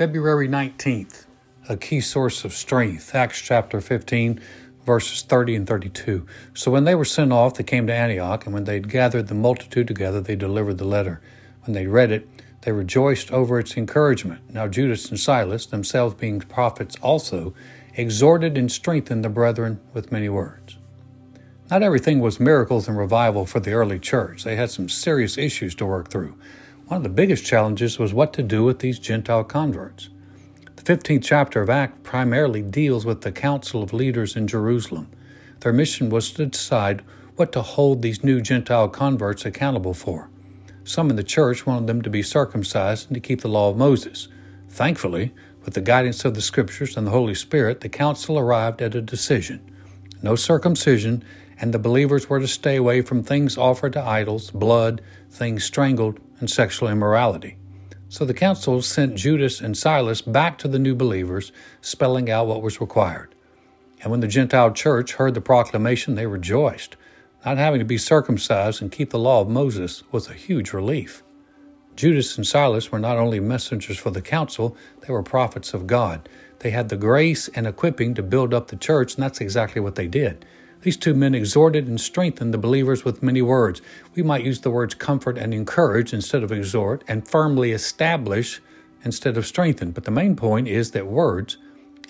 February 19th, a key source of strength, Acts chapter 15, verses 30 and 32. So when they were sent off, they came to Antioch, and when they'd gathered the multitude together, they delivered the letter. When they read it, they rejoiced over its encouragement. Now Judas and Silas, themselves being prophets also, exhorted and strengthened the brethren with many words. Not everything was miracles and revival for the early church. They had some serious issues to work through. One of the biggest challenges was what to do with these Gentile converts. The 15th chapter of Acts primarily deals with the council of leaders in Jerusalem. Their mission was to decide what to hold these new Gentile converts accountable for. Some in the church wanted them to be circumcised and to keep the law of Moses. Thankfully, with the guidance of the Scriptures and the Holy Spirit, the council arrived at a decision no circumcision, and the believers were to stay away from things offered to idols, blood, things strangled, and sexual immorality. So the council sent Judas and Silas back to the new believers, spelling out what was required. And when the Gentile church heard the proclamation, they rejoiced. Not having to be circumcised and keep the law of Moses was a huge relief. Judas and Silas were not only messengers for the council, they were prophets of God. They had the grace and equipping to build up the church, and that's exactly what they did. These two men exhorted and strengthened the believers with many words. We might use the words comfort and encourage instead of exhort, and firmly establish instead of strengthen. But the main point is that words,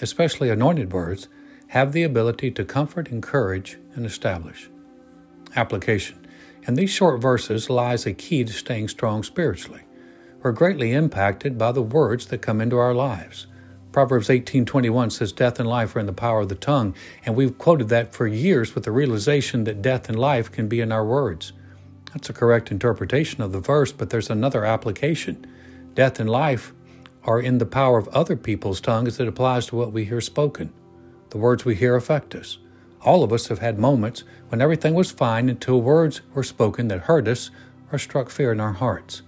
especially anointed words, have the ability to comfort, encourage, and establish. Application. In these short verses lies a key to staying strong spiritually. We're greatly impacted by the words that come into our lives. Proverbs 18:21 says death and life are in the power of the tongue, and we've quoted that for years with the realization that death and life can be in our words. That's a correct interpretation of the verse, but there's another application. Death and life are in the power of other people's tongue as it applies to what we hear spoken. The words we hear affect us. All of us have had moments when everything was fine until words were spoken that hurt us or struck fear in our hearts.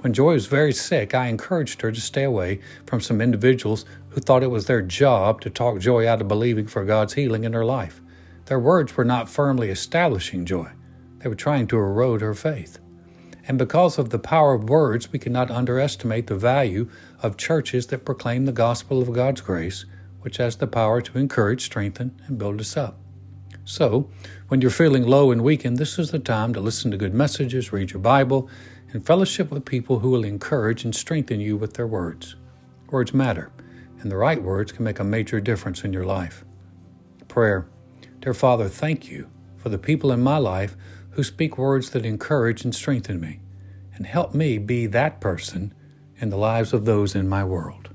When Joy was very sick, I encouraged her to stay away from some individuals who thought it was their job to talk Joy out of believing for God's healing in her life. Their words were not firmly establishing Joy, they were trying to erode her faith. And because of the power of words, we cannot underestimate the value of churches that proclaim the gospel of God's grace, which has the power to encourage, strengthen, and build us up. So, when you're feeling low and weakened, this is the time to listen to good messages, read your Bible, and fellowship with people who will encourage and strengthen you with their words. Words matter, and the right words can make a major difference in your life. Prayer Dear Father, thank you for the people in my life who speak words that encourage and strengthen me, and help me be that person in the lives of those in my world.